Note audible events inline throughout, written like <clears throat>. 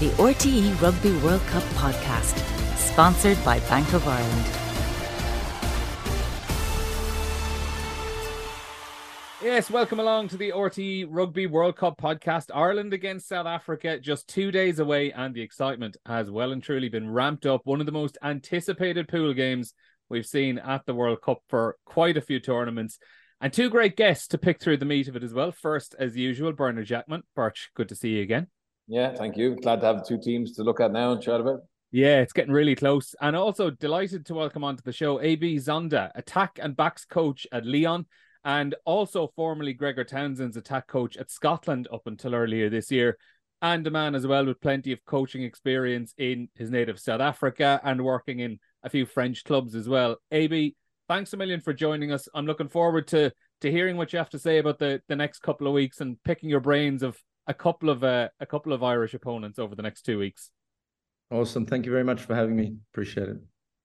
the RTE Rugby World Cup podcast, sponsored by Bank of Ireland. Yes, welcome along to the RTE Rugby World Cup podcast. Ireland against South Africa, just two days away, and the excitement has well and truly been ramped up. One of the most anticipated pool games we've seen at the World Cup for quite a few tournaments. And two great guests to pick through the meat of it as well. First, as usual, Bernard Jackman. Birch, good to see you again. Yeah, thank you. Glad to have two teams to look at now and chat about. Yeah, it's getting really close. And also delighted to welcome onto the show AB Zondagh, attack and backs coach at Lyon, and also formerly Gregor Townsend's attack coach at Scotland up until earlier this year. And a man as well with plenty of coaching experience in his native South Africa and working in a few French clubs as well. AB, thanks a million for joining us. I'm looking forward to to hearing what you have to say about the the next couple of weeks and picking your brains of a couple of uh, a couple of Irish opponents over the next two weeks. Awesome. Thank you very much for having me. Appreciate it.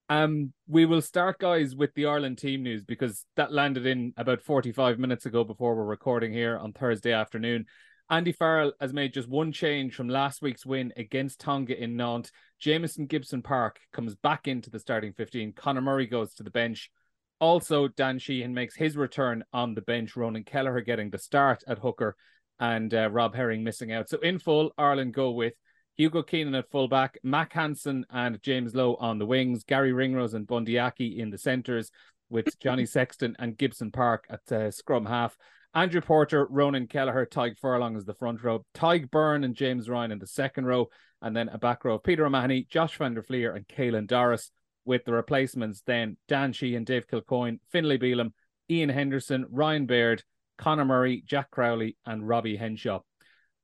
Um, we will start, guys, with the Ireland team news because that landed in about 45 minutes ago before we're recording here on Thursday afternoon. Andy Farrell has made just one change from last week's win against Tonga in Nantes. Jamison Gibson Park comes back into the starting 15. Conor Murray goes to the bench. Also, Dan Sheehan makes his return on the bench. Ronan Kelleher getting the start at hooker and uh, Rob Herring missing out. So in full, Ireland go with Hugo Keenan at fullback, Mack Hansen and James Lowe on the wings, Garry Ringrose and Bundee Aki in the centres, with <laughs> Johnny Sexton and Gibson Park at uh, scrum half. Andrew Porter, Ronan Kelleher, Tadhg Furlong as the front row, Tadhg Beirne and James Ryan in the second row, and then a back row of Peter O'Mahony, Josh van der Flier, and Caelan Doris, with the replacements then Dan Sheehan, and Dave Kilcoyne, Finlay Bealham, Iain Henderson, Ryan Baird, Conor Murray, Jack Crowley, and Robbie Henshaw.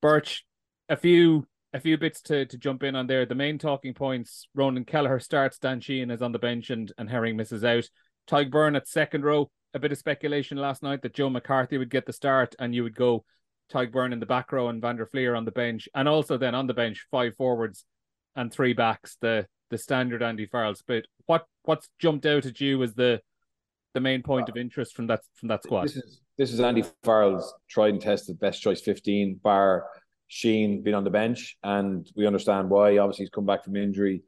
Birch, a few a few bits to, to jump in on there. The main talking points: Ronan Kelleher starts, Dan Sheehan is on the bench, and, and Herring misses out. Tadhg Beirne at second row. A bit of speculation last night that Joe McCarthy would get the start, and you would go Tadhg Beirne in the back row and Van der Flier on the bench, and also then on the bench five forwards and three backs. The the standard Andy Farrell split. What what's jumped out at you as the the main point uh, of interest from that from that squad? This is this is Andy Farrell's tried and tested best choice fifteen, bar Sheehan being on the bench, and we understand why. Obviously, he's come back from injury.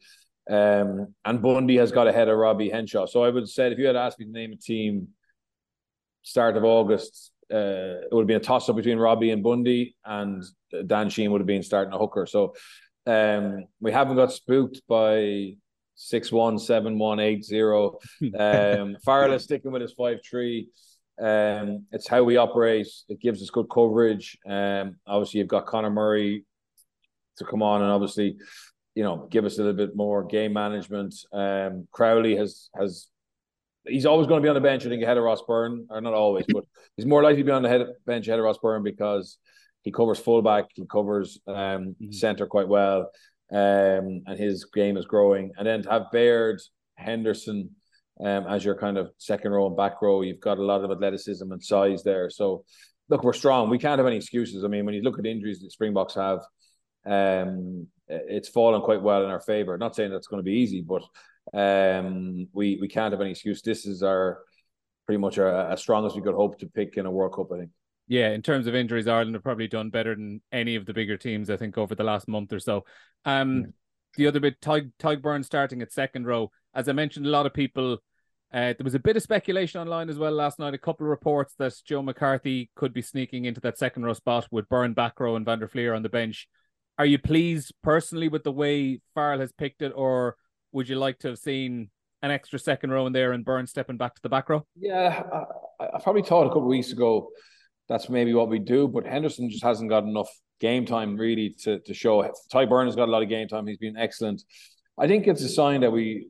Um, and Bundee has got ahead of Robbie Henshaw. So I would have said if you had asked me to name a team start of August, uh, it would have been a toss up between Robbie and Bundee, and Dan Sheehan would have been starting a hooker. So um, we haven't got spooked by six one seven one eight zero. <laughs> Um, Farrell is sticking with his five three. Um, it's how we operate. It gives us good coverage. Um, obviously you've got Conor Murray to come on and obviously, you know, give us a little bit more game management. Um, Crowley has has he's always going to be on the bench. I think ahead of Ross Byrne, or not always, but he's more likely to be on the head bench ahead of Ross Byrne because he covers fullback, he covers um, mm-hmm. center quite well, um, and his game is growing. And then to have Baird, Henderson, um, as your kind of second row and back row. You've got a lot of athleticism and size there. So look, we're strong. We can't have any excuses. I mean, when you look at injuries that Springboks have, um, it's fallen quite well in our favor. Not saying that's going to be easy, but um, we we can't have any excuse. This is our pretty much our, as strong as we could hope to pick in a World Cup. I think. Yeah, in terms of injuries, Ireland have probably done better than any of the bigger teams. I think over the last month or so. Um, yeah. the other bit, Tadhg, Tadhg Beirne starting at second row. As I mentioned, a lot of people uh, there was a bit of speculation online as well last night. A couple of reports that Joe McCarthy could be sneaking into that second row spot with Beirne back row and Van der Flier on the bench. Are you pleased personally with the way Farrell has picked it, or would you like to have seen an extra second row in there and Beirne stepping back to the back row? Yeah, I, I probably thought a couple of weeks ago that's maybe what we do, but Henderson just hasn't got enough game time really to, to show. Tadhg Beirne has got a lot of game time. He's been excellent. I think it's a sign that we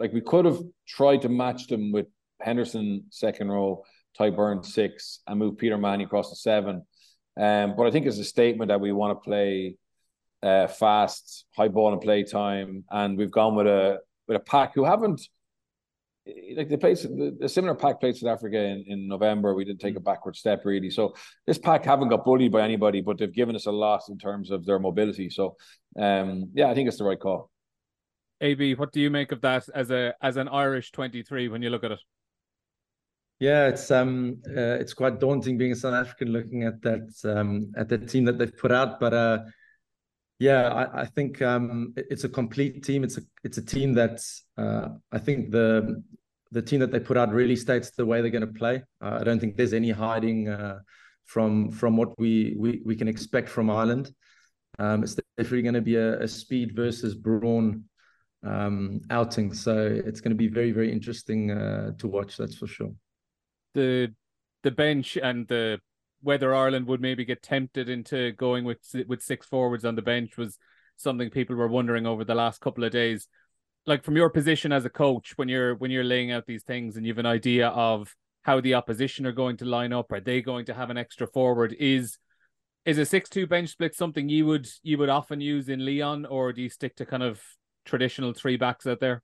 like we could have tried to match them with Henderson second row, Beirne six, and move Peter Manny across the seven. Um, but I think it's a statement that we want to play uh, fast, high ball and play time, and we've gone with a with a pack who haven't like the, the similar pack played South Africa in, in November. We didn't take a backward step really. So this pack haven't got bullied by anybody, but they've given us a lot in terms of their mobility. So um, yeah, I think it's the right call. AB, what do you make of that as a as an Irish twenty three when you look at it? Yeah, it's um uh, it's quite daunting being a South African looking at that um at the team that they've put out, but uh Yeah, I, I think um, it's a complete team. It's a it's a team that uh, I think the the team that they put out really states the way they're going to play. Uh, I don't think there's any hiding uh, from from what we, we we can expect from Ireland. Um, it's definitely going to be a, a speed versus brawn um, outing, so it's going to be very very interesting uh, to watch. That's for sure. The the bench and the whether Ireland would maybe get tempted into going with with six forwards on the bench was something people were wondering over the last couple of days. Like from your position as a coach, when you're when you're laying out these things and you have an idea of how the opposition are going to line up, are they going to have an extra forward? Is is a six-two bench split something you would you would often use in Lyon, or do you stick to kind of traditional three backs out there?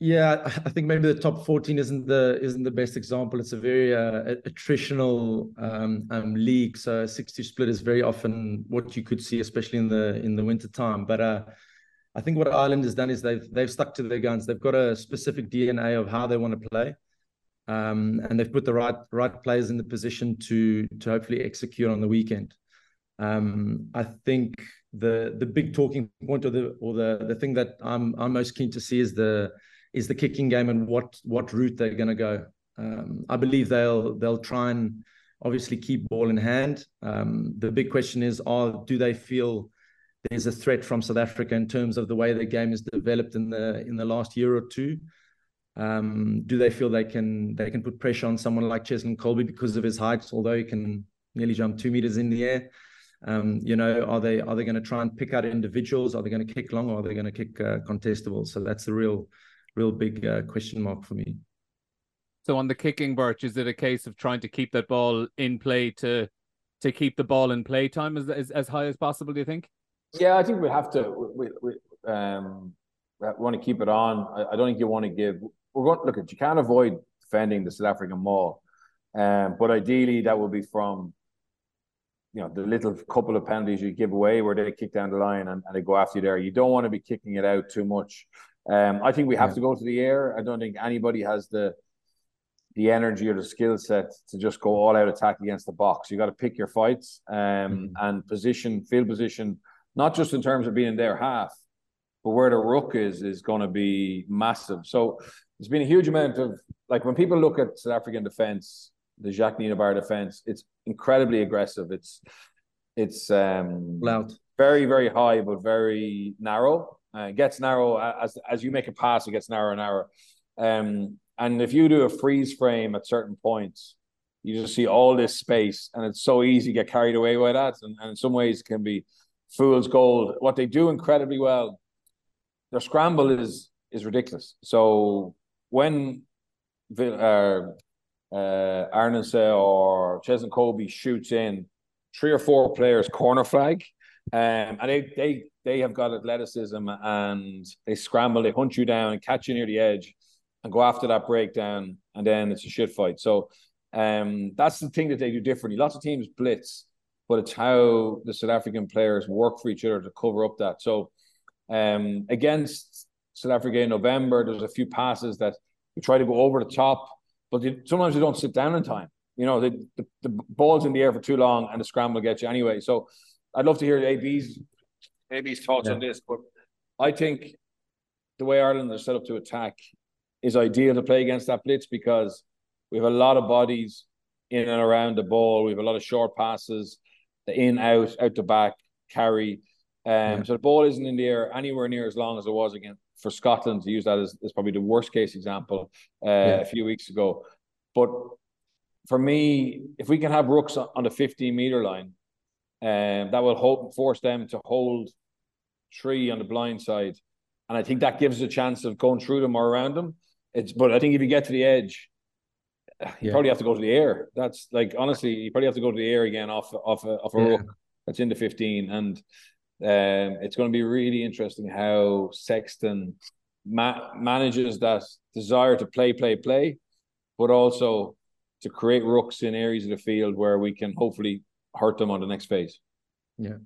Yeah, I think maybe the top 14 isn't the isn't the best example. It's a very uh, attritional um, um, league, so a 60 split is very often what you could see, especially in the in the winter time. But uh, I think what Ireland has done is they've they've stuck to their guns. They've got a specific DNA of how they want to play, um, and they've put the right right players in the position to to hopefully execute on the weekend. Um, I think the the big talking point or the or the the thing that I'm I'm most keen to see is the is the kicking game and what what route they're going to go. Um, I believe they'll they'll try and obviously keep ball in hand. Um, the big question is, are do they feel there's a threat from South Africa in terms of the way the game is developed in the in the last year or two? Um, do they feel they can they can put pressure on someone like Cheslin Kolbe because of his height, although he can nearly jump two meters in the air? Um, you know, are they are they going to try and pick out individuals? Are they going to kick long, or are they going to kick uh, contestables? So that's the real real big uh, question mark for me. So on the kicking, Birch, is it a case of trying to keep that ball in play to to keep the ball in play time as as, as high as possible? Do you think? Yeah, I think we have to. We, we um we want to keep it on. I, I don't think you want to give. We're going look at you can't avoid defending the South African maul, um, but ideally that would be from you know the little couple of penalties you give away where they kick down the line and, and they go after you there. You don't want to be kicking it out too much. Um, I think we have yeah. to go to the air. I don't think anybody has the the energy or the skill set to just go all out attack against the Boks. You got to pick your fights um, mm-hmm. and position, field position, not just in terms of being in their half, but where the ruck is is going to be massive. So there's been a huge amount of like when people look at South African defense, the Jacques Nienaber defense, it's incredibly aggressive. It's it's um loud, very very high, but very narrow. Uh, it gets narrow as as you make a pass. It gets narrower and narrower. Um, and if you do a freeze frame at certain points, you just see all this space, and it's so easy to get carried away by that. And, and in some ways, can be fool's gold. What they do incredibly well, their scramble is is ridiculous. So when uh, uh, Arendse or Cheslin Kolbe shoots in, three or four players corner flag, um, and they they they have got athleticism and they scramble, they hunt you down and catch you near the edge and go after that breakdown, and then it's a shit fight. So um, that's the thing that they do differently. Lots of teams blitz, but it's how the South African players work for each other to cover up that. So um, against South Africa in November, there's a few passes that you try to go over the top, but they, sometimes you don't sit down in time. You know, the, the, the ball's in the air for too long and the scramble gets you anyway. So I'd love to hear AB's his thoughts yeah. on this, but I think the way Ireland are set up to attack is ideal to play against that blitz because we have a lot of bodies in and around the ball. We have a lot of short passes, the in, out, out the back, carry. Um, yeah. So the ball isn't in the air anywhere near as long as it was again for Scotland. To use that as, as probably the worst case example uh, yeah. a few weeks ago. But for me, if we can have rucks on the 15 meter line, um, that will hope force them to hold tree on the blind side. And I think that gives us a chance of going through them or around them. It's but I think if you get to the edge, <sighs> you yeah. probably have to go to the air. That's like honestly, you probably have to go to the air again off off a, off a yeah. ruck that's in the 15. And um, it's going to be really interesting how Sexton ma- manages that desire to play, play, play, but also to create rucks in areas of the field where we can hopefully hurt them on the next phase. Yeah.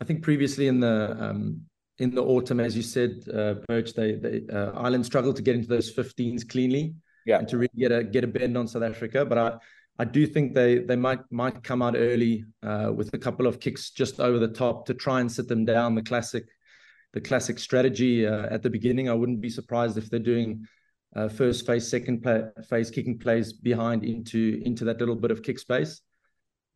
I think previously in the um, in the autumn, as you said, uh, Birch, they, they uh, Ireland struggled to get into those 15s cleanly, yeah, and to really get a get a bend on South Africa. But I I do think they they might might come out early uh, with a couple of kicks just over the top to try and sit them down. The classic, the classic strategy uh, at the beginning. I wouldn't be surprised if they're doing uh, first phase, second play, phase kicking plays behind into into that little bit of kick space.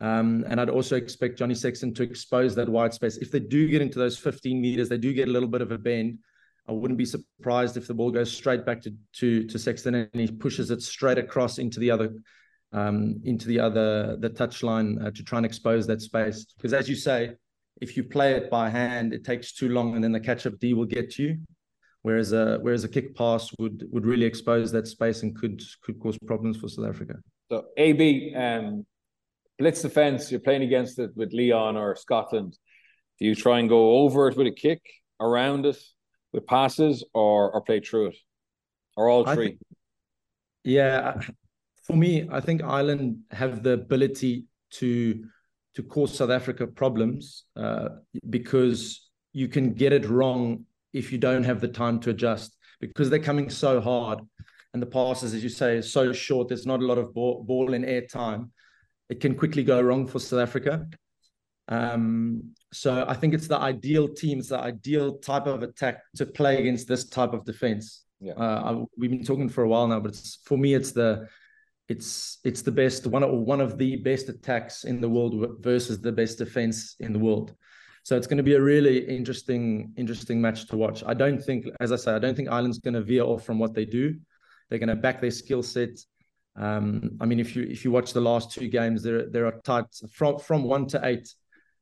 Um, and I'd also expect Johnny Sexton to expose that wide space. If they do get into those 15 meters, they do get a little bit of a bend. I wouldn't be surprised if the ball goes straight back to to, to Sexton and he pushes it straight across into the other um, into the other the touchline uh, to try and expose that space. Because as you say, if you play it by hand, it takes too long, and then the catch up D will get to you. Whereas a whereas a kick pass would would really expose that space and could could cause problems for South Africa. So AB um, blitz defense, you're playing against it with Lyon or Scotland. Do you try and go over it with a kick, around it with passes, or or play through it, or all three? Think, yeah, for me, I think Ireland have the ability to to cause South Africa problems uh, because you can get it wrong if you don't have the time to adjust because they're coming so hard and the passes, as you say, is so short. There's not a lot of ball, ball in air time. It can quickly go wrong for South Africa. Um, so I think it's the ideal team, it's the ideal type of attack to play against this type of defense. Yeah. Uh, I, we've been talking for a while now, but it's for me, it's the it's it's the best one of one of the best attacks in the world versus the best defense in the world. So it's going to be a really interesting interesting match to watch. I don't think, as I say, I don't think Ireland's going to veer off from what they do. They're going to back their skill set. Um, I mean, if you if you watch the last two games, there there are tight from from one to eight.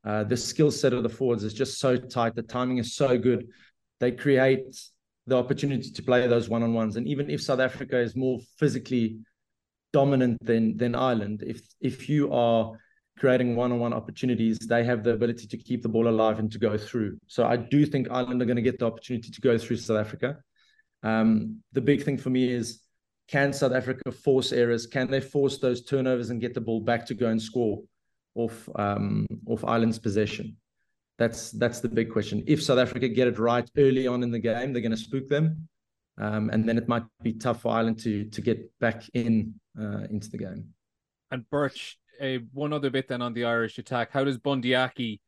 Uh, the skill set of the forwards is just so tight. The timing is so good. They create the opportunity to play those one on ones. And even if South Africa is more physically dominant than than Ireland. If if you are creating one-on-one opportunities, they have the ability to keep the ball alive and to go through. So I do think Ireland are going to get the opportunity to go through South Africa. Um, the big thing for me is can South Africa force errors? Can they force those turnovers and get the ball back to go and score off um, off Ireland's possession? That's that's the big question. If South Africa get it right early on in the game, they're going to spook them. Um, and then it might be tough for Ireland to to get back in uh, into the game. And Birch, uh, one other bit then on the Irish attack. How does Bundee Aki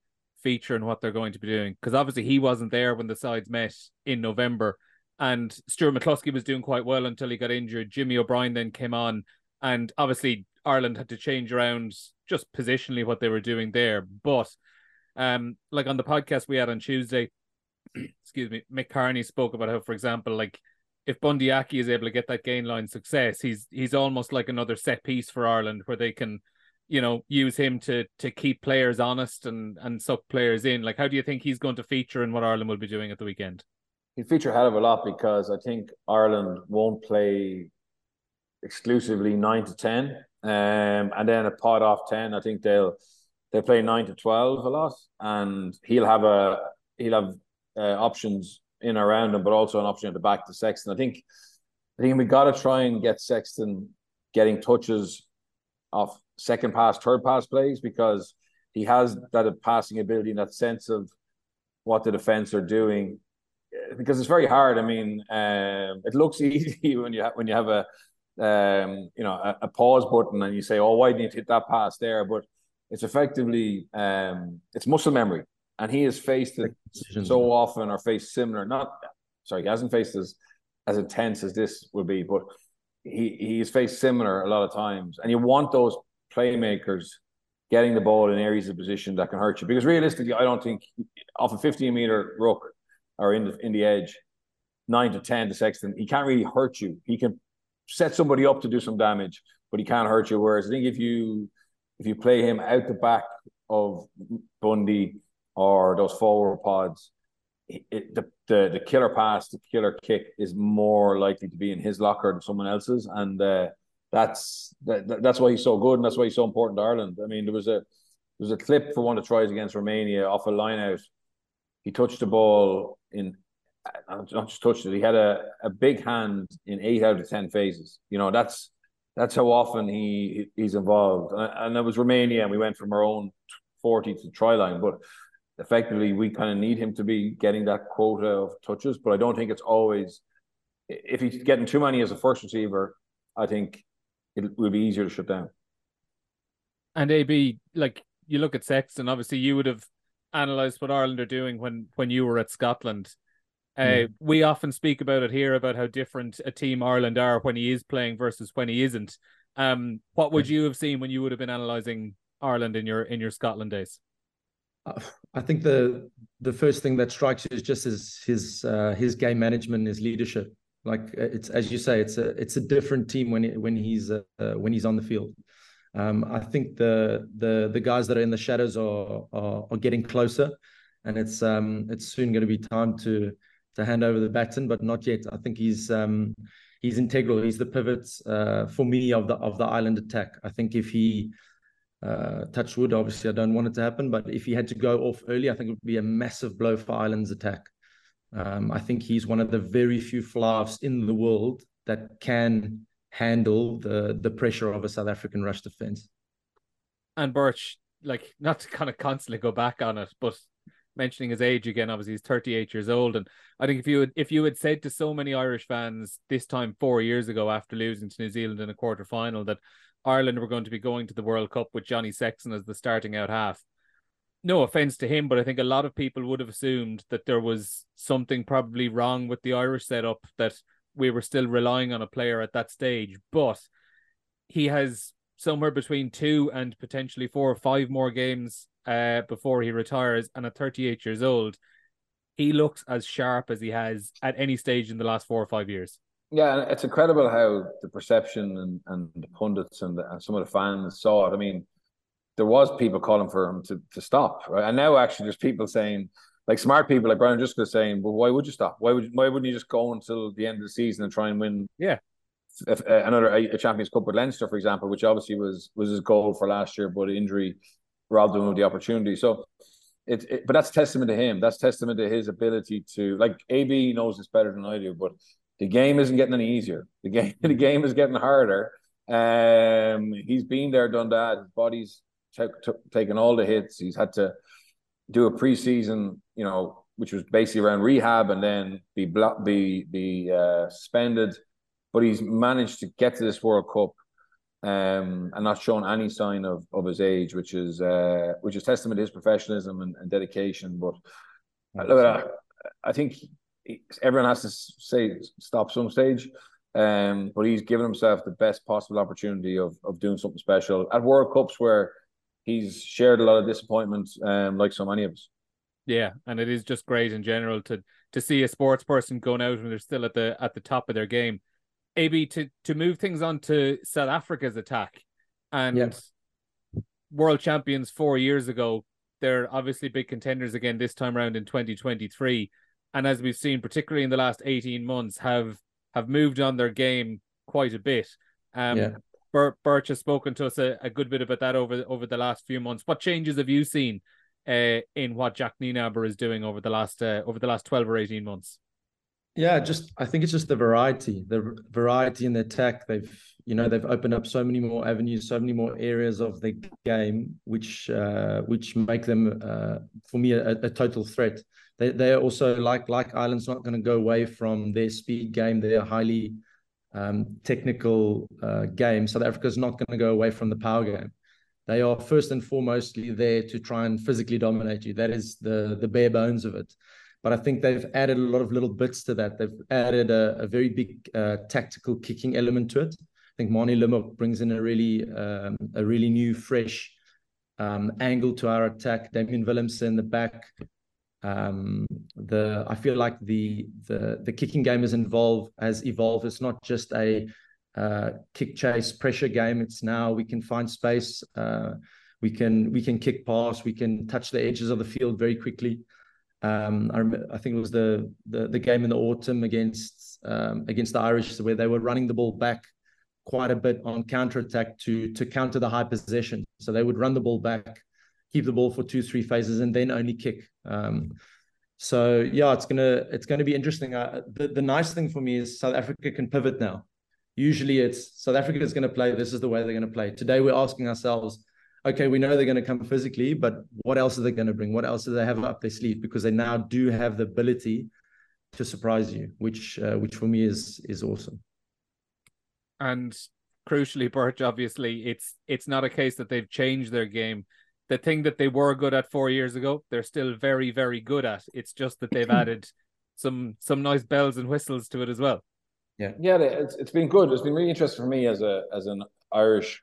feature in what they're going to be doing? Because obviously he wasn't there when the sides met in November, and Stuart McCloskey was doing quite well until he got injured. Jimmy O'Brien then came on, and obviously Ireland had to change around just positionally what they were doing there. But um, like on the podcast we had on Tuesday, <clears throat> excuse me, Mick Carney spoke about how, for example, like if Bundee Aki is able to get that gain line success, he's he's almost like another set piece for Ireland where they can, you know, use him to to keep players honest and and suck players in. Like, how do you think he's going to feature in what Ireland will be doing at the weekend? He'll feature a hell of a lot because I think Ireland won't play exclusively nine to ten, um, and then a pot off ten. I think they'll they play nine to twelve a lot, and he'll have a he'll have uh, options in around him, but also an option at the back to Sexton. I think I think we got to try and get Sexton getting touches off second pass, third pass plays because he has that passing ability and that sense of what the defense are doing. Because it's very hard. I mean, um, it looks <laughs> easy when you have when you have a um, you know a, a, pause button and you say, "Oh, why didn't you hit that pass there?" But it's effectively um, it's muscle memory and he has faced it so often or faced similar. Not sorry, he hasn't faced as as intense as this would be, but he he's faced similar a lot of times. And you want those playmakers getting the ball in areas of position that can hurt you because realistically, I don't think off a 15 meter ruck or in the in the edge, nine to ten to Sexton, he can't really hurt you. He can set somebody up to do some damage, but he can't hurt you. Whereas I think if you if you play him out the back of Bundee or those forward pods, it, the, the the killer pass, the killer kick is more likely to be in his locker than someone else's, and uh, that's that, that's why he's so good, and that's why he's so important to Ireland. I mean, there was a there was a clip for one of the tries against Romania off a line out. He touched the ball in not just touched it. He had a, a big hand in eight out of ten phases. You know, that's that's how often he he's involved. And, and it was Romania, and we went from our own forty to the try line, but effectively we kind of need him to be getting that quota of touches, but I don't think it's always if he's getting too many as a first receiver, I think it will be easier to shut down. And AB, like you look at Sexton, obviously you would have analysed what Ireland are doing when when you were at Scotland. Uh, mm. We often speak about it here about how different a team Ireland are when he is playing versus when he isn't. Um, what would you have seen when you would have been analysing Ireland in your in your Scotland days? I think the the first thing that strikes you is just his his uh, his game management, his leadership. Like uh, it's as you say, it's a it's a different team when when he's uh, when he's on the field. Um, I think the the the guys that are in the shadows are are, are getting closer, and it's um it's soon going to be time to to hand over the baton, but not yet. I think he's um, he's integral. He's the pivot uh, for me of the of the island attack. I think if he uh, touch wood, obviously I don't want it to happen, but if he had to go off early, I think it would be a massive blow for Ireland's attack. Um, I think he's one of the very few fly-halves in the world that can handle the the pressure of a South African rush defense. And Birch, like not to kind of constantly go back on it, but mentioning his age again, obviously he's 38 years old. And I think if you had if you had said to so many Irish fans this time four years ago after losing to New Zealand in a quarter final that Ireland were going to be going to the World Cup with Johnny Sexton as the starting out half. No offense to him, but I think a lot of people would have assumed that there was something probably wrong with the Irish setup that we were still relying on a player at that stage. But he has somewhere between two and potentially four or five more games uh, before he retires. And at 38 years old, he looks as sharp as he has at any stage in the last four or five years. Yeah, it's incredible how the perception and, and the pundits and, the, and some of the fans saw it. I mean, there was people calling for him to, to stop, right? And now actually there's people saying, like smart people like Brian Just saying, "Well, why would you stop? Why would why wouldn't you just go until the end of the season and try and win?" Yeah, if, uh, another a, a, Champions Cup with Leinster, for example, which obviously was was his goal for last year, but injury robbed him of the opportunity. So. It, it, but that's testament to him. That's testament to his ability to like AB knows this better than I do. But the game isn't getting any easier. The game <laughs> the game is getting harder. Um, he's been there, done that. His body's t- t- taken all the hits. He's had to do a preseason, you know, which was basically around rehab and then be blo- be be uh, suspended. But he's managed to get to this World Cup um, and not shown any sign of, of his age, which is uh, which is testament to his professionalism and, and dedication. But uh, I think everyone has to say stop some stage. Um, but he's given himself the best possible opportunity of of doing something special at World Cups where he's shared a lot of disappointment, um, like so many of us. Yeah, and it is just great in general to to see a sports person going out when they're still at the at the top of their game. AB to to move things on to South Africa's attack and yep. world champions four years ago. They're obviously big contenders again this time around in 2023. And as we've seen, particularly in the last 18 months, have have moved on their game quite a bit. Um, yeah. Birch has spoken to us a, a, good bit about that over over the last few months. What changes have you seen uh, in what Jacques Nienaber is doing over the last uh, over the last twelve or eighteen months? Yeah, just I think it's just the variety, the variety in the attack. They've you know they've opened up so many more avenues, so many more areas of the game, which uh, which make them uh, for me a, a total threat. They they are also like like Ireland's not going to go away from their speed game. They're highly um, technical uh, game, South Africa's not going to go away from the power game. They are first and foremostly there to try and physically dominate you. That is the the bare bones of it. But I think they've added a lot of little bits to that. They've added a, a very big uh, tactical kicking element to it. I think Manie Libbok brings in a really um, a really new, fresh um, angle to our attack. Damian Willemse in the back um, the I feel like the the the kicking game has involved has evolved. It's not just a uh, kick chase pressure game. It's now we can find space. Uh, we can we can kick pass. We can touch the edges of the field very quickly. Um, I, remember, I think it was the, the the game in the autumn against um, against the Irish where they were running the ball back quite a bit on counter attack to to counter the high possession. So they would run the ball back keep the ball for two, three phases, and then only kick. Um, so yeah, it's gonna it's gonna be interesting. Uh, the the nice thing for me is South Africa can pivot now. Usually, it's South Africa is going to play. This is the way they're going to play. Today, we're asking ourselves, okay, we know they're going to come physically, but what else are they going to bring? What else do they have up their sleeve? Because they now do have the ability to surprise you, which uh, which for me is is awesome. And crucially, Birch, obviously, it's it's not a case that they've changed their game. The thing that they were good at four years ago, they're still very, very good at. It's just that they've <clears throat> added some some nice bells and whistles to it as well. Yeah, yeah, it's it's been good. It's been really interesting for me as a as an Irish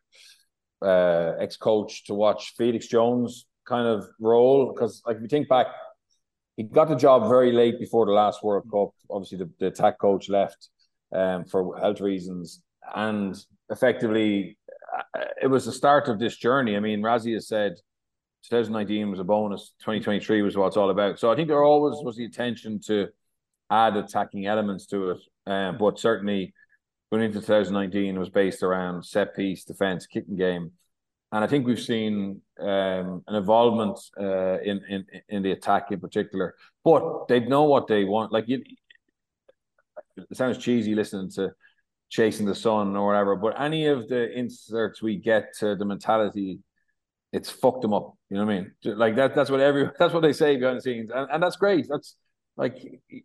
uh, ex coach to watch Felix Jones kind of role because, like, if you think back, he got the job very late before the last World Cup. Obviously, the, the attack coach left um, for health reasons, and effectively, uh, it was the start of this journey. I mean, Rassie has said 2019 was a bonus, 2023 was what it's all about. So I think there always was the intention to add attacking elements to it. Um, but certainly going into 2019 was based around set piece, defense, kicking game. And I think we've seen um, an involvement uh, in, in in the attack in particular. But they know what they want. Like you, it sounds cheesy listening to chasing the sun or whatever. But any of the inserts we get to the mentality, it's fucked them up. You know what I mean? Like that. That's what every. <laughs> That's what they say behind the scenes, and, and that's great. That's like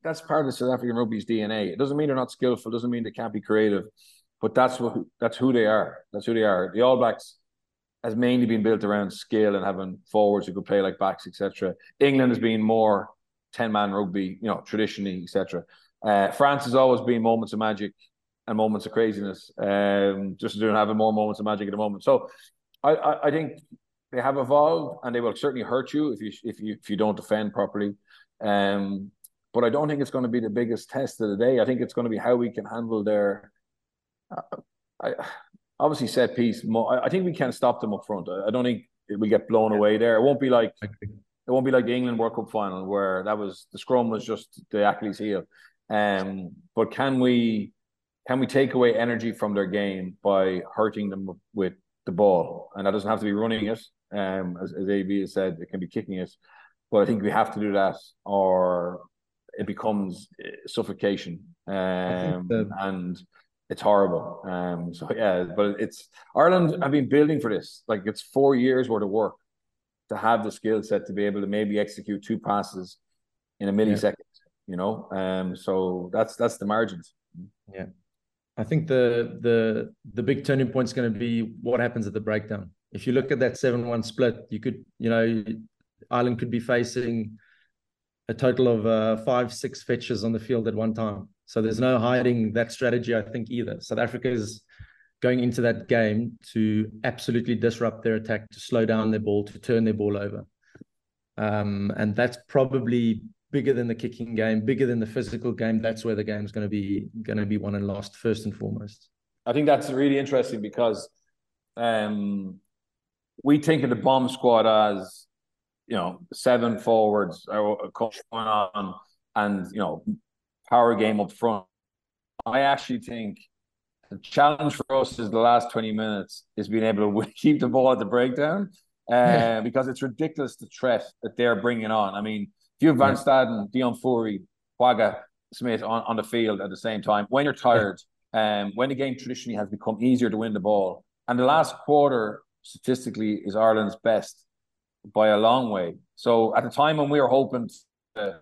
that's part of the South African rugby's DNA. It doesn't mean they're not skillful. Doesn't mean they can't be creative, but that's what that's who they are. That's who they are. The All Blacks has mainly been built around skill and having forwards who could play like backs, etc. England has been more ten man rugby, you know, traditionally, etc. Uh, France has always been moments of magic and moments of craziness. Um, just doing having more moments of magic at the moment. So, I, I think they have evolved and they will certainly hurt you if you if you if you don't defend properly. Um, but I don't think it's going to be the biggest test of the day. I think it's going to be how we can handle their. Uh, I, obviously, set piece. I think we can stop them up front. I don't think we get blown away there. It won't be like it won't be like the England World Cup final where that was the scrum was just the Achilles heel. Um, but can we can we take away energy from their game by hurting them with the ball? And that doesn't have to be running it. Um, as, as AB has said, it can be kicking it. But I think we have to do that, or it becomes uh, suffocation, um, the... and it's horrible. Um, so yeah, but it's Ireland have been building for this. Like it's four years worth of work to have the skill set to be able to maybe execute two passes in a millisecond. Yeah. You know, um, so that's that's the margins. Yeah, I think the the the big turning point is going to be what happens at the breakdown. If you look at that seven one split, you could you know Ireland could be facing a total of uh, five, six fetchers on the field at one time. So there's no hiding that strategy, I think, either. South Africa is going into that game to absolutely disrupt their attack, to slow down their ball, to turn their ball over. Um, and that's probably bigger than the kicking game, bigger than the physical game. That's where the game's going to be going to be won and lost first and foremost. I think that's really interesting because um, we think of the bomb squad as you know, seven forwards going on and, you know, power game up front. I actually think the challenge for us is the last 20 minutes is being able to <laughs> keep the ball at the breakdown uh, because it's ridiculous the threat that they're bringing on. I mean, if you have Van Staden, Deon Fourie, Kwagga, Smith on, on the field at the same time, when you're tired, um, when the game traditionally has become easier to win the ball, and the last quarter statistically is Ireland's best by a long way. So at the time when we were hoping to,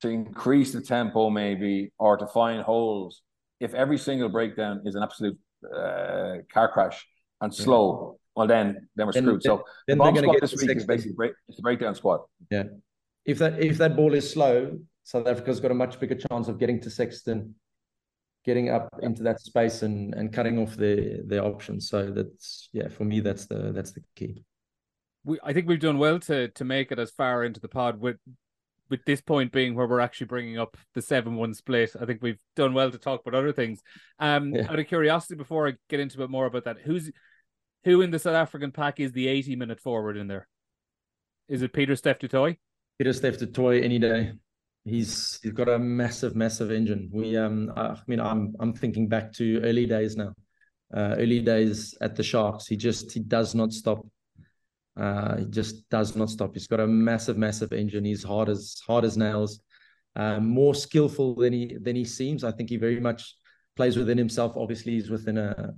to increase the tempo, maybe, or to find holes, if every single breakdown is an absolute uh, car crash and slow, well then then we're screwed. Then, so then the bomb squad this week is basically break, it's the breakdown squad. Yeah, if that if that ball is slow, South Africa's got a much bigger chance of getting to Sexton getting up into that space and and cutting off their their options. So that's yeah, for me that's the that's the key we I think we've done well to to make it as far into the pod with with this point being where we're actually bringing up the seven one split. I think we've done well to talk about other things. Um, yeah. out of curiosity, before I get into a bit more about that, who's who in the South African pack is the eighty minute forward in there? Is it Pieter-Steph du Toit? Pieter-Steph du Toit any day. He's he's got a massive, massive engine. We um I mean I'm I'm thinking back to early days now. Uh, early days at the Sharks. He just he does not stop uh, he just does not stop. He's got a massive, massive engine. He's hard as hard as nails. Uh, more skillful than he than he seems. I think he very much plays within himself. Obviously, he's within a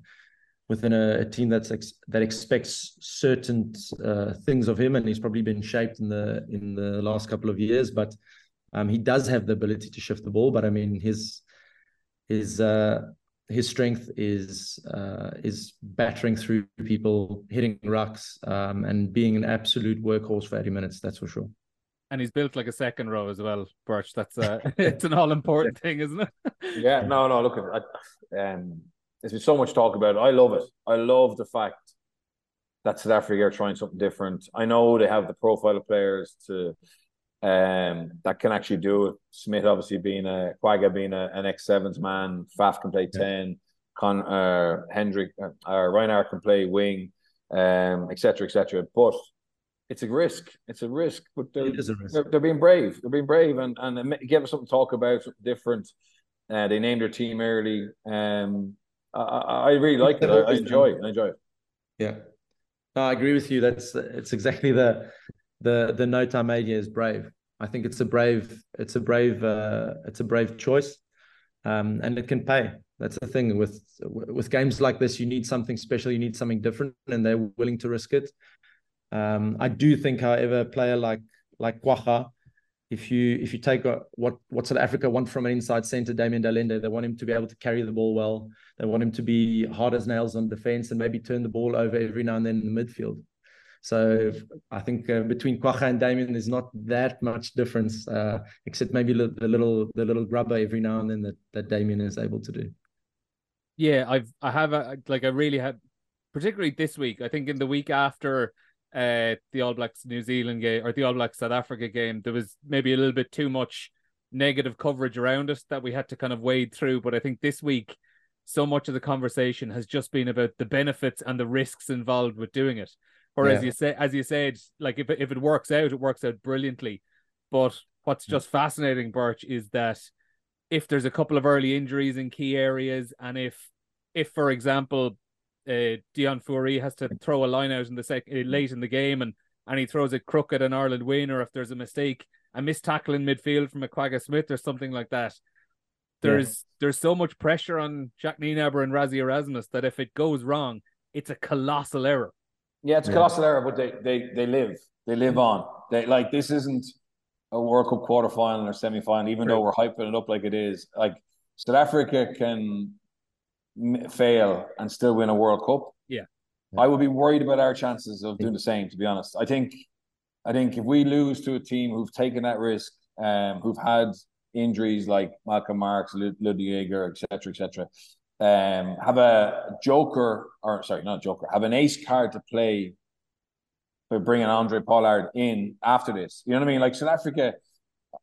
within a, a team that's ex, that expects certain uh, things of him, and he's probably been shaped in the in the last couple of years. But um, he does have the ability to shift the ball. But I mean, his his uh, his strength is uh, is battering through people, hitting rucks, um, and being an absolute workhorse for 80 minutes. That's for sure. And he's built like a second row as well, Birch. That's uh, <laughs> it's an all important thing, isn't it? <laughs> yeah, no, no. Look, I, um, there's been so much talk about it. I love it. I love the fact that South Africa are trying something different. I know they have the profile of players to um, that can actually do it. Smith obviously being a Kwagga being a, an X sevens man, Faf can play ten, Con uh, Hendrick uh, uh Reinhardt can play wing, um, etc. etc. But it's a risk. It's a risk, but they're, risk. they're, they're being brave. They're being brave and and give us something to talk about, something different. Uh, they named their team early. Um, I, I really like it. I, I enjoy it. I enjoy it. Yeah, no, I agree with you. That's it's exactly the the the note I made here is brave. I think it's a brave it's a brave uh, it's a brave choice, um, and it can pay. That's the thing with with games like this. You need something special. You need something different, and they're willing to risk it. Um, I do think, however, a player like like Kwagga, if you if you take a, what what South Africa want from an inside center, Damian de Allende, they want him to be able to carry the ball well. They want him to be hard as nails on defense and maybe turn the ball over every now and then in the midfield. So I think uh, between Kwagga and Damian, there's not that much difference, uh, except maybe the little the little grubber every now and then that that Damian is able to do. Yeah, I've I have a, like I really had, particularly this week. I think in the week after uh the All Blacks New Zealand game or the All Blacks South Africa game, there was maybe a little bit too much negative coverage around us that we had to kind of wade through. But I think this week, so much of the conversation has just been about the benefits and the risks involved with doing it. Or yeah. as you say, as you said, like if if it works out, it works out brilliantly. But what's just fascinating, Birch, is that if there's a couple of early injuries in key areas, and if if for example, uh, Deon Fourie has to throw a line out in the sec uh, late in the game, and and he throws it crooked an Ireland win, or if there's a mistake, a missed tackle in midfield from a Kwagga Smith or something like that. There's yeah. there's so much pressure on Jacques Nienaber and Rassie Erasmus that if it goes wrong, it's a colossal error. Yeah, it's a colossal error, but they they they live. They live on. They like this isn't a World Cup quarter final or semi final, even right. though we're hyping it up like it is. Like South Africa can fail and still win a World Cup. Yeah. I would be worried about our chances of doing the same. To be honest, I think, I think if we lose to a team who've taken that risk, um, who've had injuries like Malcolm Marx, Ludwig etc., etc., um, have a joker or sorry, not joker, have an ace card to play by bringing Handré Pollard in after this. You know what I mean? Like South Africa,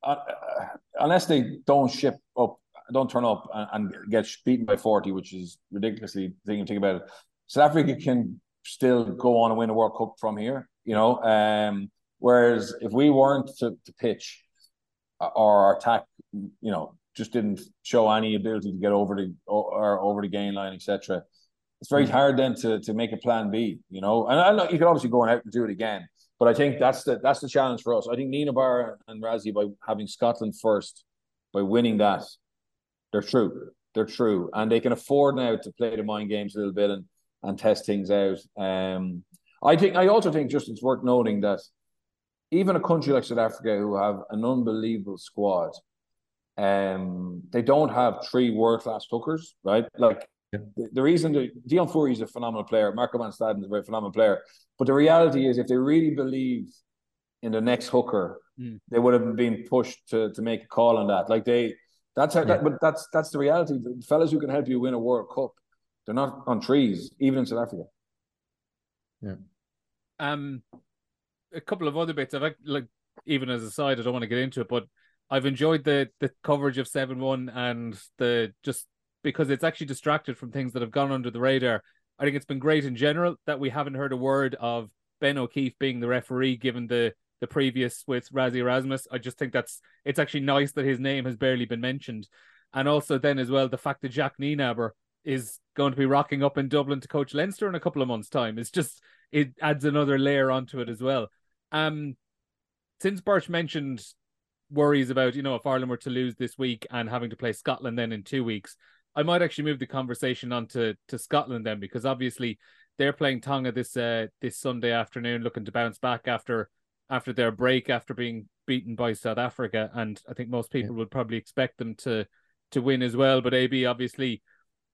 uh, uh, unless they don't ship up, don't turn up and, and, get beaten by forty, which is ridiculously thing think about it. South Africa can still go on and win a World Cup from here. You know, um, whereas if we weren't to, to pitch uh, or attack, you know, just didn't show any ability to get over the or over the gain line, etc. It's very hard then to to make a plan B, you know. And I know you could obviously go out and do it again, but I think that's the that's the challenge for us. I think Nienaber and Rassie by having Scotland first, by winning that, they're true. They're true, and they can afford now to play the mind games a little bit and and test things out. Um, I think I also think just it's worth noting that even a country like South Africa, who have an unbelievable squad, um, they don't have three world class hookers, right? Like yeah. the, the, reason that Deon Fourie is a phenomenal player, Marco van Staden is a very phenomenal player, but the reality is, if they really believe in the next hooker, mm. they would have been pushed to to make a call on that. Like they, that's how. Yeah. That, but that's that's the reality. The fellas who can help you win a World Cup, they're not on trees, even in South Africa. Yeah. Um, a couple of other bits. I've like even as a side, I don't want to get into it, but I've enjoyed the the coverage of seven one and the just because it's actually distracted from things that have gone under the radar. I think it's been great in general that we haven't heard a word of Ben O'Keeffe being the referee, given the the previous with Rassie Erasmus. I just think that's it's actually nice that his name has barely been mentioned, and also then as well the fact that Jacques Nienaber is going to be rocking up in Dublin to coach Leinster in a couple of months' time. It's just it adds another layer onto it as well. Um, since Birch mentioned worries about, you know, if Ireland were to lose this week and having to play Scotland then in two weeks, I might actually move the conversation on to, to Scotland then because obviously they're playing Tonga this uh, this Sunday afternoon, looking to bounce back after after their break after being beaten by South Africa, and I think most people yeah. would probably expect them to to win as well. But AB obviously,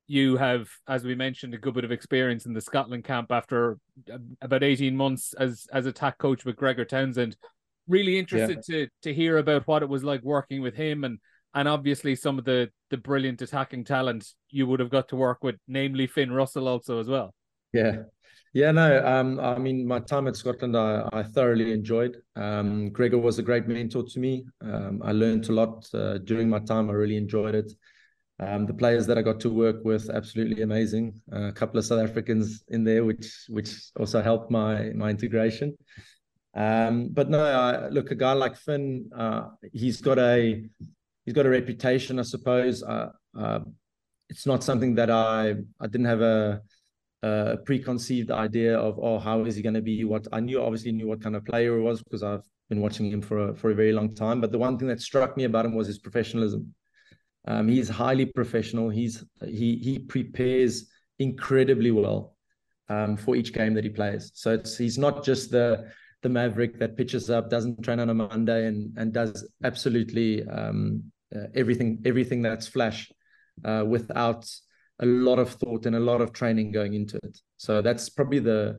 you have, as we mentioned, a good bit of experience in the Scotland camp after about 18 months as as attack coach with Gregor Townsend. Really interested yeah. to to hear about what it was like working with him and and obviously some of the the brilliant attacking talent you would have got to work with, namely Finn Russell also as well. Yeah. Yeah, no, um, I mean, my time at Scotland, I, I thoroughly enjoyed. Um, Gregor was a great mentor to me. Um, I learned a lot uh, during my time. I really enjoyed it. Um, the players that I got to work with, absolutely amazing. Uh, a couple of South Africans in there, which which also helped my my integration. Um, but no, I, look, a guy like Finn, uh, he's got a he's got a reputation, I suppose. Uh, uh it's not something that I I didn't have a, a preconceived idea of. Oh, how is he going to be? What I knew, obviously knew what kind of player he was because I've been watching him for a, for a very long time. But the one thing that struck me about him was his professionalism. Um, he's highly professional. He's he he prepares incredibly well um, for each game that he plays. So it's he's not just the the maverick that pitches up, doesn't train on a Monday, and and does absolutely um, uh, everything everything that's flash uh, without a lot of thought and a lot of training going into it. So that's probably the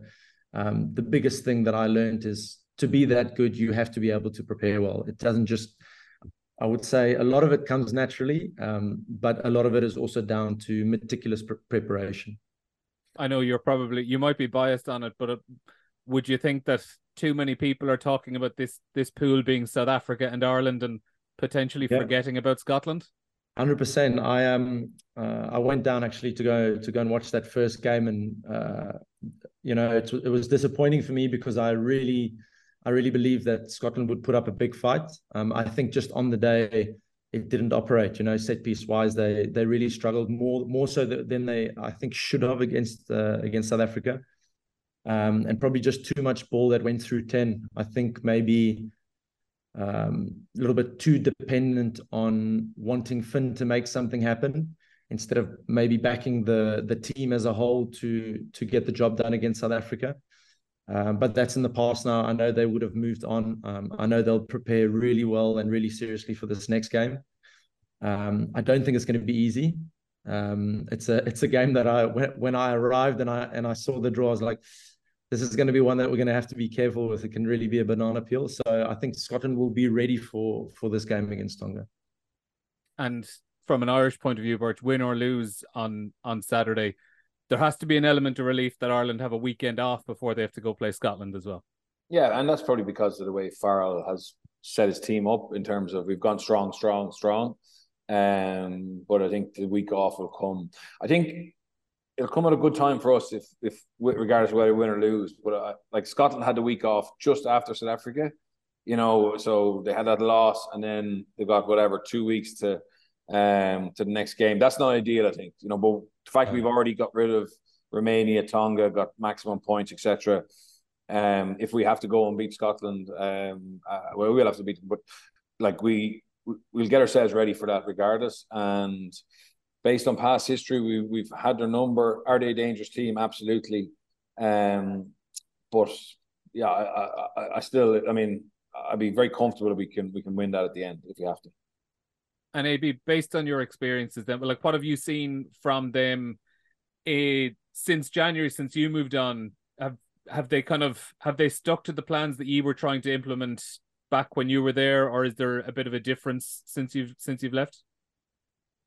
um, the biggest thing that I learned is to be that good, you have to be able to prepare well. It doesn't just I would say a lot of it comes naturally, um, but a lot of it is also down to meticulous pre- preparation. I know you're probably you might be biased on it, but uh, would you think that too many people are talking about this this pool being South Africa and Ireland and potentially yeah. forgetting about Scotland? Hundred percent. I um uh, I went down actually to go to go and watch that first game, and uh, you know it, it was disappointing for me because I really I really believe that Scotland would put up a big fight. Um, I think just on the day it didn't operate. You know, set piece wise, they they really struggled more more so than they I think should have against uh, against South Africa, um, and probably just too much ball that went through ten. I think maybe um, a little bit too dependent on wanting Finn to make something happen instead of maybe backing the the team as a whole to to get the job done against South Africa. Um, but that's in the past now. I know they would have moved on. Um, I know they'll prepare really well and really seriously for this next game. Um, I don't think it's going to be easy. Um, it's a it's a game that I when, when I arrived and I and I saw the draw, I was like, this is going to be one that we're going to have to be careful with. It can really be a banana peel. So I think Scotland will be ready for for this game against Tonga. And from an Irish point of view, Bert, win or lose on on Saturday, there has to be an element of relief that Ireland have a weekend off before they have to go play Scotland as well. Yeah, and that's probably because of the way Farrell has set his team up in terms of we've gone strong, strong, strong. Um, but I think the week off will come. I think it'll come at a good time for us if, if regardless of whether we win or lose. But uh, like Scotland had the week off just after South Africa, you know, so they had that loss, and then they got whatever two weeks to um to the next game. That's not ideal, I think. You know, but the fact we've already got rid of Romania, Tonga, got maximum points, etc. Um, if we have to go and beat Scotland, um, uh, well, we'll have to beat them, but like we we'll get ourselves ready for that regardless. And based on past history, we we've had their number. Are they a dangerous team? Absolutely. Um, but yeah, I, I, I still, I mean, I'd be very comfortable if we can we can win that at the end if we have to. And AB, based on your experiences, then, like, what have you seen from them uh, since January, since you moved on? Have have they kind of have they stuck to the plans that you were trying to implement back when you were there, or is there a bit of a difference since you've since you've left?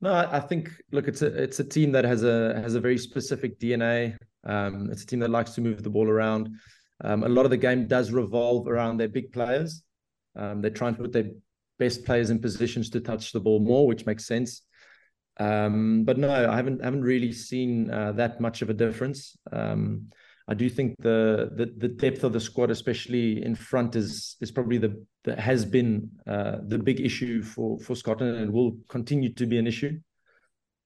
No, I think look, it's a it's a team that has a has a very specific DNA. Um, it's a team that likes to move the ball around. Um, a lot of the game does revolve around their big players. Um, they try and put their best players in positions to touch the ball more, which makes sense. Um, but no, I haven't haven't really seen uh, that much of a difference. Um, I do think the, the the depth of the squad, especially in front, is is probably the, the has been uh, the big issue for for Scotland and will continue to be an issue.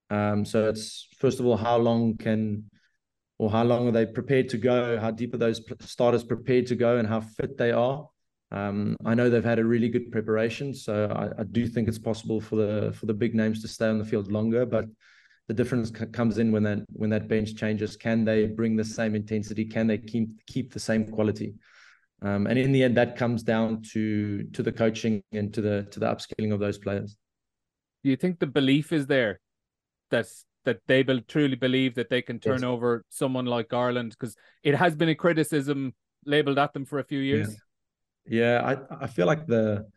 Um, so it's first of all, how long can or how long are they prepared to go? How deep are those starters prepared to go, and how fit they are? Um, I know they've had a really good preparation, so I, I, do think it's possible for the for the big names to stay on the field longer. But the difference c- comes in when that when that bench changes. Can they bring the same intensity? Can they keep keep the same quality? Um, and in the end, that comes down to to the coaching and to the to the upskilling of those players. Do you think the belief is there that that they will truly believe that they can turn yes. over someone like Ireland because it has been a criticism labeled at them for a few years. Yeah, yeah I I feel like the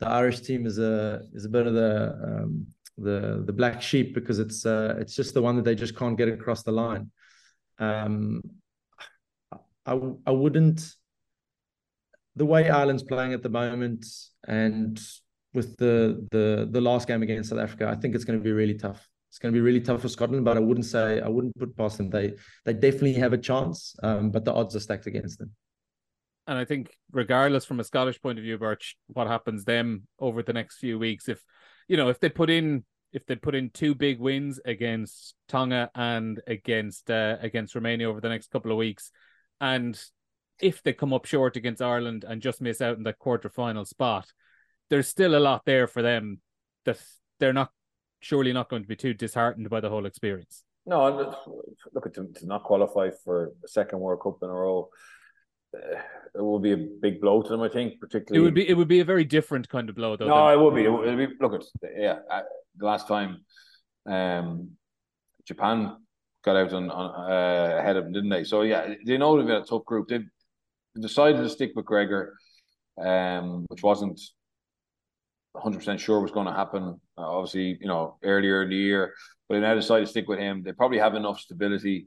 the Irish team is a is a bit of the um, the the black sheep because it's uh, it's just the one that they just can't get across the line. Um, I I wouldn't the way Ireland's playing at the moment and with the the the last game against South Africa, I think it's going to be really tough. It's going to be really tough for Scotland, but I wouldn't say I wouldn't put past them. They they definitely have a chance, um, but the odds are stacked against them. And I think, regardless from a Scottish point of view, Birch, what happens them over the next few weeks, if you know, if they put in if they put in two big wins against Tonga and against uh, against Romania over the next couple of weeks, and if they come up short against Ireland and just miss out in that quarter final spot, there's still a lot there for them that they're not surely not going to be too disheartened by the whole experience. No, look at to, to not qualify for a second World Cup in a row. It would be a big blow to them, I think. Particularly, it would be it would be a very different kind of blow, though. No, than... it would be. It would be. Look at yeah. Uh, the last time, um, Japan got out on, on uh, ahead of them, didn't they? So yeah, they know they've got a tough group. They decided to stick with Gregor, um, which wasn't 100% sure was going to happen. Uh, obviously, you know, earlier in the year, but they now decided to stick with him. They probably have enough stability,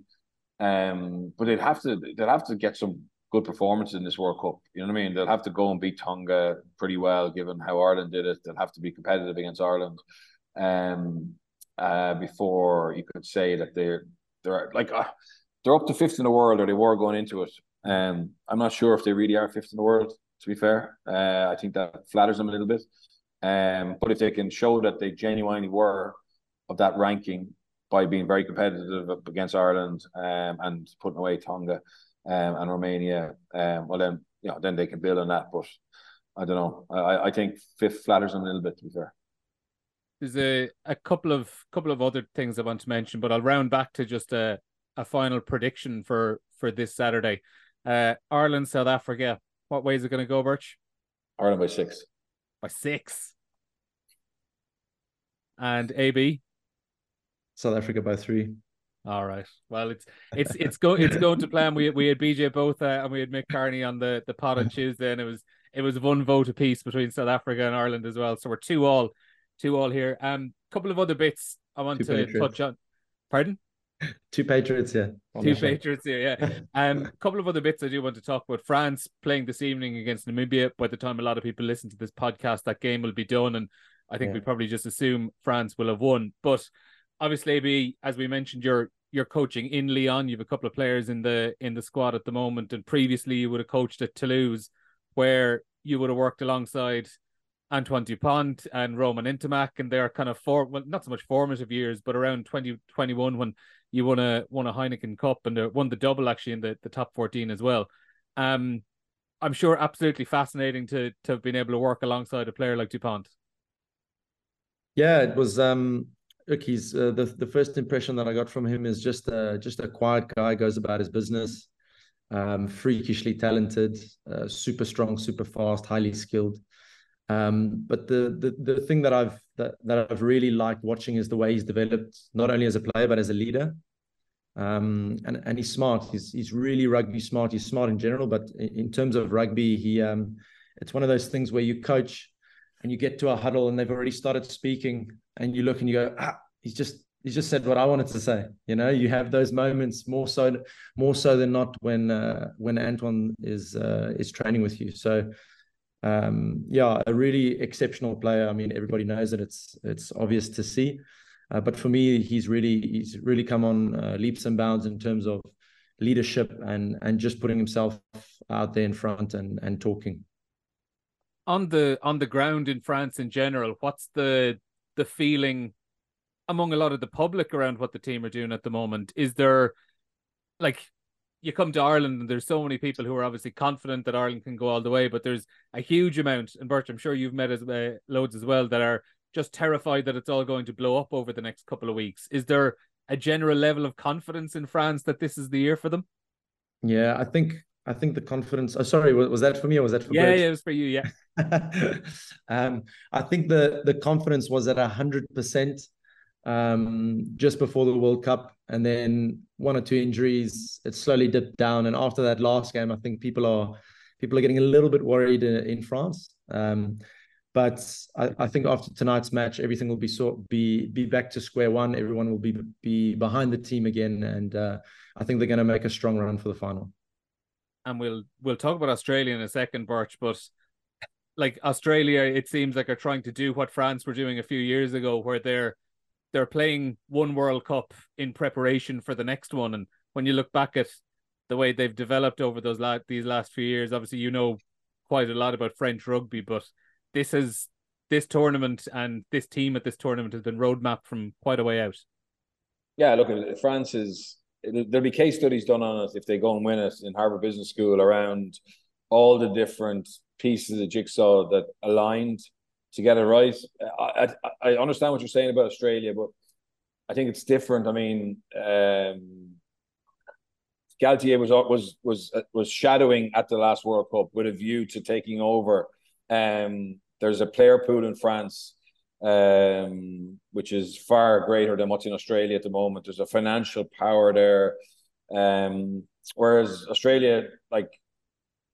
um, but they'd have to they'd have to get some good performances in this World Cup. You know what I mean? They'll have to go and beat Tonga pretty well, given how Ireland did it. They'll have to be competitive against Ireland, um, uh, before you could say that they're they're like uh, they're up to fifth in the world, or they were going into it. Um, I'm not sure if they really are fifth in the world. To be fair, uh, I think that flatters them a little bit. Um, but if they can show that they genuinely were of that ranking by being very competitive against Ireland um, and putting away Tonga um, and Romania, um, well then you know then they can build on that. But I don't know. I, I think fifth flatters them a little bit. To be fair. There's a, a couple of couple of other things I want to mention, but I'll round back to just a, a final prediction for for this Saturday. Uh, Ireland, South Africa. What way is it going to go, Birch? Ireland by six. By six. And AB. South Africa by three. All right. Well, it's it's it's go it's going to plan. We we had BJ both uh, and we had Mick Carney on the the pod on Tuesday, and it was it was one vote apiece between South Africa and Ireland as well. So we're two all, two all here. Um, couple of other bits I want two to Patriots. touch on. Pardon? Two Patriots, yeah. Two Patriots here, yeah. <laughs> Um, a couple of other bits I do want to talk about. France playing this evening against Namibia. By the time a lot of people listen to this podcast, that game will be done, and I think yeah. we probably just assume France will have won. But obviously, be as we mentioned, you're you're coaching in Lyon. You have a couple of players in the in the squad at the moment, and previously you would have coached at Toulouse, where you would have worked alongside Antoine Dupont and Romain Ntamack, and they're kind of for well, not so much formative years, but around 2021 when you won a won a Heineken Cup and uh, won the double actually in the, the top 14 as well. Um, I'm sure absolutely fascinating to to have been able to work alongside a player like Dupont. Yeah, it was. Um, look, he's uh, the the first impression that I got from him is just uh, just a quiet guy, goes about his business, um, freakishly talented, uh, super strong, super fast, highly skilled. Um, but the, the the thing that I've that, that I've really liked watching is the way he's developed, not only as a player but as a leader. Um, and and he's smart. He's he's really rugby smart. He's smart in general, but in, in terms of rugby, he um, it's one of those things where you coach and you get to a huddle and they've already started speaking, and you look and you go, ah, he's just he's just said what I wanted to say. You know, you have those moments more so more so than not when uh, when Antoine is uh, is training with you. So um, yeah, a really exceptional player. I mean, everybody knows that it's it's obvious to see, uh, but for me, he's really he's really come on uh, leaps and bounds in terms of leadership and and just putting himself out there in front and and talking. On the on the ground in France in general, what's the the feeling among a lot of the public around what the team are doing at the moment? Is there like you come to Ireland and there's so many people who are obviously confident that Ireland can go all the way, but there's a huge amount, and Bert, I'm sure you've met as uh, loads as well that are just terrified that it's all going to blow up over the next couple of weeks. Is there a general level of confidence in France that this is the year for them? Yeah, I think I think the confidence. Oh, sorry, was, was that for me or was that for? Yeah, yeah, it was for you. Yeah. <laughs> um, I think the the confidence was at hundred percent um, just before the World Cup, and then one or two injuries. It slowly dipped down, and after that last game, I think people are people are getting a little bit worried in, in France. Um, but I, I, think after tonight's match, everything will be sort be be back to square one. Everyone will be be behind the team again, and uh, I think they're going to make a strong run for the final. And we'll we'll talk about Australia in a second, Birch. But like Australia, it seems like are trying to do what France were doing a few years ago, where they're they're playing one World Cup in preparation for the next one. And when you look back at the way they've developed over those la- these last few years, obviously you know quite a lot about French rugby, but this is this tournament and this team at this tournament has been roadmap from quite a way out. Yeah, look, France is there'll be case studies done on it if they go and win it in Harvard Business School around all the different pieces of jigsaw that aligned to get it right. I, I, I understand what you're saying about Australia, but I think it's different. I mean, um, Galthié was was was was shadowing at the last World Cup with a view to taking over um, there's a player pool in France, um, which is far greater than what's in Australia at the moment. There's a financial power there. Um, whereas Australia, like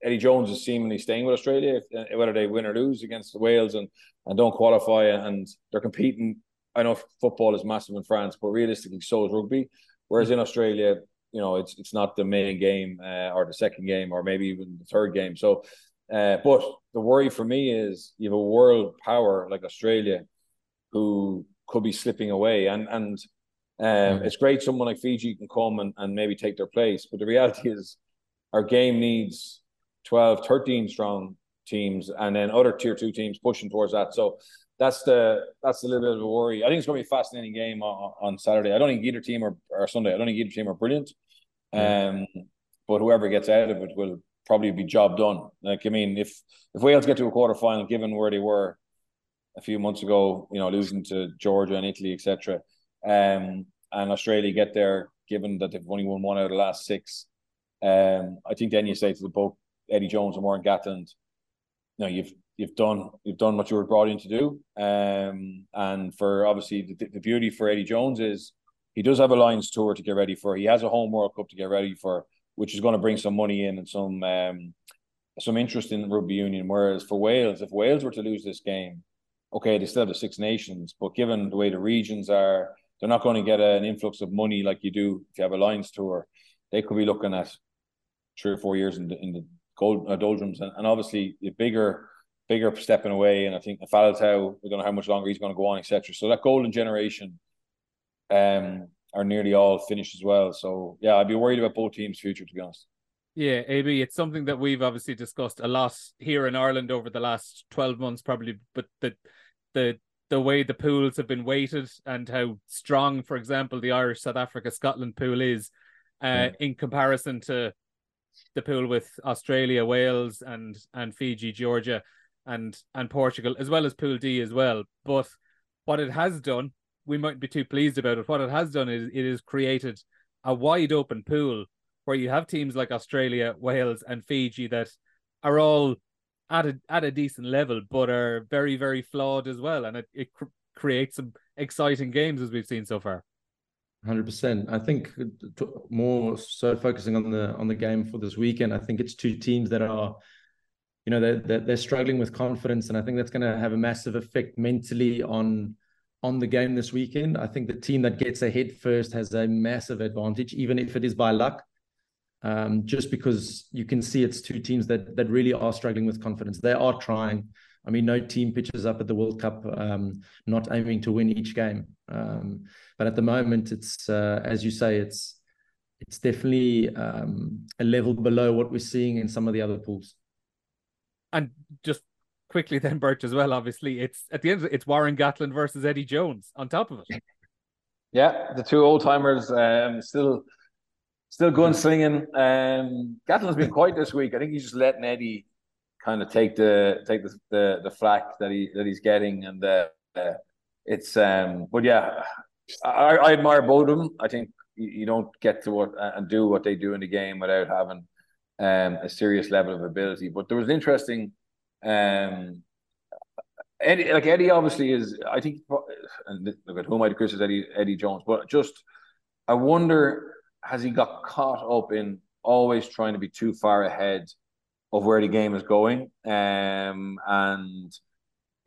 Eddie Jones is seemingly staying with Australia, if, whether they win or lose against the Wales and, and don't qualify, and they're competing. I know football is massive in France, but realistically, so is rugby. Whereas in Australia, you know, it's it's not the main game uh, or the second game or maybe even the third game. So uh, but the worry for me is you have a world power like Australia who could be slipping away. And and um, mm. it's great someone like Fiji can come and, and maybe take their place. But the reality <laughs> is our game needs 12, 13 strong teams and then other tier two teams pushing towards that. So that's the that's a little bit of a worry. I think it's going to be a fascinating game on, on Saturday. I don't think either team or, or Sunday. I don't think either team are brilliant. Mm. Um, but whoever gets out of it will probably be job done. Like I mean, if if Wales get to a quarter final, given where they were a few months ago, you know, losing to Georgia and Italy, etc., um, and Australia get there, given that they've only won one out of the last six, um, I think then you say to the both Eddie Jones and Warren Gatland, you know, you've you've done you've done what you were brought in to do, um, and for obviously the, the beauty for Eddie Jones is he does have a Lions tour to get ready for. He has a home World Cup to get ready for which is going to bring some money in and some um, some interest in rugby union. Whereas for Wales, if Wales were to lose this game, okay, they still have the Six Nations, but given the way the regions are, they're not going to get an influx of money like you do if you have a Lions tour. They could be looking at three or four years in the in the gold uh, doldrums, and, and obviously the bigger bigger stepping away. And I think Faletau, we don't know how much longer he's going to go on, etc. So that golden generation, um, are nearly all finished as well. So yeah, I'd be worried about both teams' future to be honest. Yeah, AB, it's something that we've obviously discussed a lot here in Ireland over the last twelve months, probably. But the the the way the pools have been weighted and how strong, for example, the Irish, South Africa, Scotland pool is, uh, yeah. in comparison to the pool with Australia, Wales, and and Fiji, Georgia, and and Portugal, as well as Pool D as well. But what it has done we mightn't be too pleased about it. What it has done is it has created a wide open pool where you have teams like Australia, Wales, and Fiji that are all at a at a decent level, but are very very flawed as well, and it it cr- creates some exciting games as we've seen so far. Hundred percent. I think more so focusing on the on the game for this weekend. I think it's two teams that are, you know, they're they're struggling with confidence, and I think that's going to have a massive effect mentally on on the game this weekend. I think the team that gets ahead first has a massive advantage, even if it is by luck. Um, just because you can see it's two teams that that really are struggling with confidence. They are trying. I mean, no team pitches up at the World Cup um, not aiming to win each game. Um, but at the moment, it's uh, as you say, it's it's definitely um, a level below what we're seeing in some of the other pools. And just quickly then, Birch, as well. Obviously, it's at the end. It, it's Warren Gatland versus Eddie Jones on top of it. <laughs> Yeah, the two old timers um, still still going slinging. Um, Gatland's been quiet this week. I think he's just letting Eddie kind of take the take the the, the flack that he that he's getting, and uh, uh, it's um. But yeah, I, I admire both of them. I think you, you don't get to what and do what they do in the game without having um a serious level of ability. But there was an interesting um, Eddie, like Eddie, obviously is. I think, and look at who might criticize Eddie Eddie Jones, but just I wonder has he got caught up in always trying to be too far ahead of where the game is going, um, and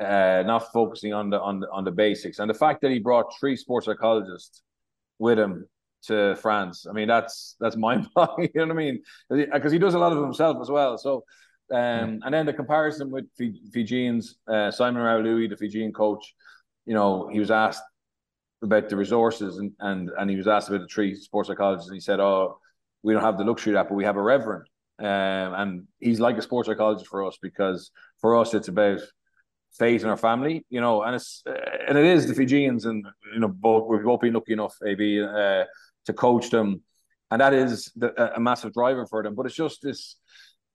uh, not focusing on the on the on the basics, and the fact that he brought three sports psychologists with him to France. I mean, that's that's <laughs> mind boggling. You know what I mean? Because he does a lot of himself as well. So um, and then the comparison with Fijians, uh, Simon Raiwalui, the Fijian coach, you know, he was asked about the resources and, and, and he was asked about the three sports psychologists and he said, oh, we don't have the luxury of that, but we have a reverend. Um, and he's like a sports psychologist for us because for us, it's about faith in our family, you know, and it's, uh, and it is the Fijians and, you know, both, we've both been lucky enough, AB, uh, to coach them. And that is the, a massive driver for them. But it's just this,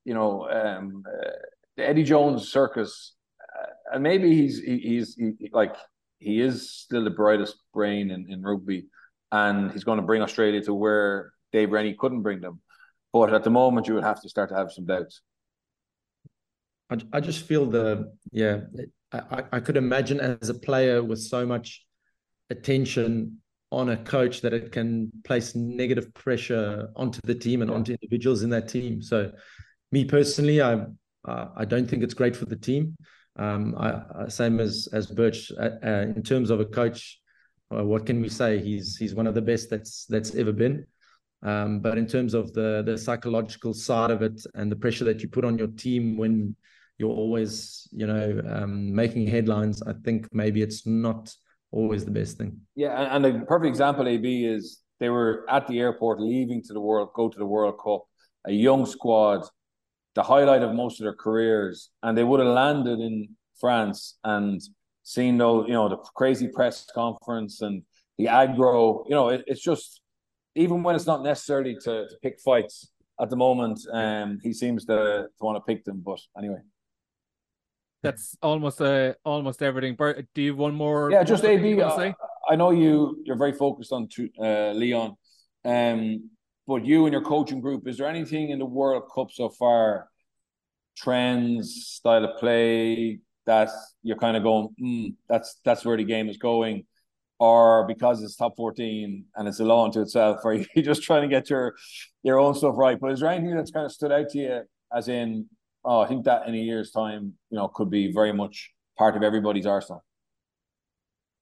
you know, um, uh, Eddie Jones circus, uh, and maybe he's he, he's he, like he is still the brightest brain in, in rugby, and he's going to bring Australia to where Dave Rennie couldn't bring them. But at the moment, you would have to start to have some doubts. I, I just feel the yeah I, I could imagine as a player with so much attention on a coach that it can place negative pressure onto the team and onto individuals in that team. So me personally, I uh, I don't think it's great for the team. Um, I, same as as Birch uh, uh, in terms of a coach. Uh, what can we say? He's he's one of the best that's that's ever been. Um, but in terms of the the psychological side of it and the pressure that you put on your team when you're always you know um, making headlines, I think maybe it's not always the best thing. Yeah, and, and a perfect example, AB is they were at the airport leaving to the world, go to the World Cup, a young squad the highlight of most of their careers, and they would have landed in France and seen those, you know, the crazy press conference and the aggro. You know, it, it's just even when it's not necessarily to, to pick fights at the moment, um, he seems to, to want to pick them. But anyway. That's almost uh, almost everything. Bert, do you have one more? Yeah, just AB. I know you. You're very focused on uh, Lyon. Um, but you and your coaching group, is there anything in the World Cup so far, trends, style of play that you're kind of going, mm, that's that's where the game is going, or because it's top fourteen and it's a law unto itself, or <laughs> you just trying to get your your own stuff right? But is there anything that's kind of stood out to you, as in, oh, I think that in a year's time, you know, could be very much part of everybody's arsenal.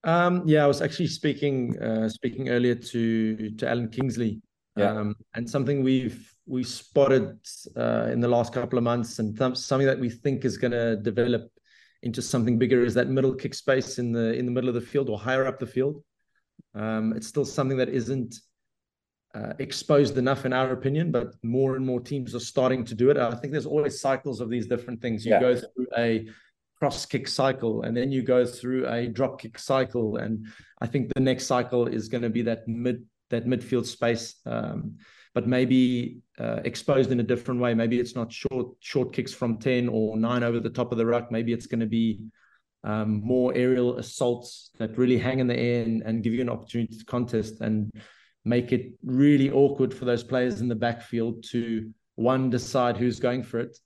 Um, yeah, I was actually speaking uh, speaking earlier to to Alan Kingsley yeah. Um, and something we've we spotted uh, in the last couple of months, and th- something that we think is going to develop into something bigger is that middle kick space in the in the middle of the field or higher up the field. Um, it's still something that isn't uh, exposed enough, in our opinion, but more and more teams are starting to do it. I think there's always cycles of these different things. You yeah. go through a cross kick cycle, and then you go through a drop kick cycle, and I think the next cycle is going to be that mid that midfield space, um, but maybe uh, exposed in a different way. Maybe it's not short short kicks from ten or nine over the top of the ruck. Maybe it's going to be um, more aerial assaults that really hang in the air and, and give you an opportunity to contest and make it really awkward for those players in the backfield to one decide who's going for it,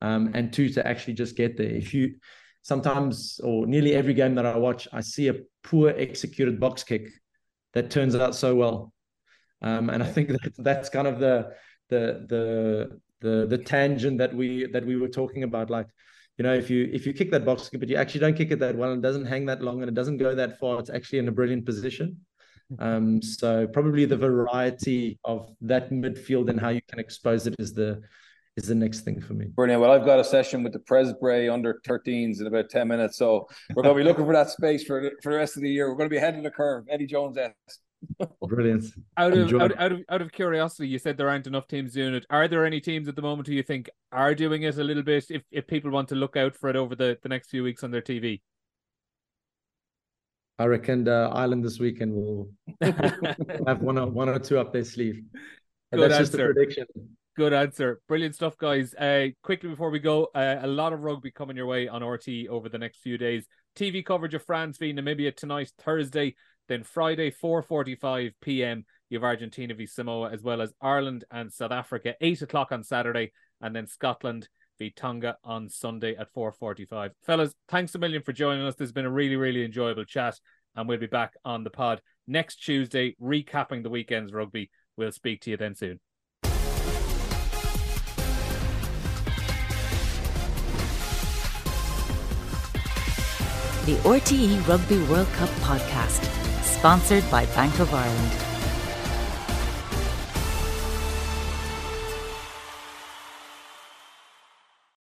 um, and two to actually just get there. If you sometimes or nearly every game that I watch, I see a poor executed box kick that turns out so well. Um, and I think that that's kind of the the the the the tangent that we that we were talking about. Like, you know, if you if you kick that box but you actually don't kick it that well, and it doesn't hang that long, and it doesn't go that far, it's actually in a brilliant position. Um, so probably the variety of that midfield and how you can expose it is the is the next thing for me. Brilliant. Well, I've got a session with the Presbray under 13s in about 10 minutes. So we're going to be looking for that space for the, for the rest of the year. We're going to be ahead of the curve. Eddie Jones <laughs> Brilliant. Out of, out, out, of out of curiosity, you said there aren't enough teams doing it. Are there any teams at the moment who you think are doing it a little bit? If if people want to look out for it over the, the next few weeks on their TV, I reckon uh, Ireland this weekend will <laughs> have one or one or two up their sleeve. Good that's answer. just a prediction. Good answer. Brilliant stuff, guys. Uh, quickly before we go, uh, a lot of rugby coming your way on RT over the next few days. TV coverage of France v Namibia tonight, Thursday, then Friday, 4.45 p.m. You have Argentina v Samoa, as well as Ireland and South Africa, 8 o'clock on Saturday, and then Scotland v Tonga on Sunday at 4.45. Fellas, thanks a million for joining us. This has been a really, really enjoyable chat, and we'll be back on the pod next Tuesday, recapping the weekend's rugby. We'll speak to you then soon. the RTE Rugby World Cup podcast, sponsored by Bank of Ireland.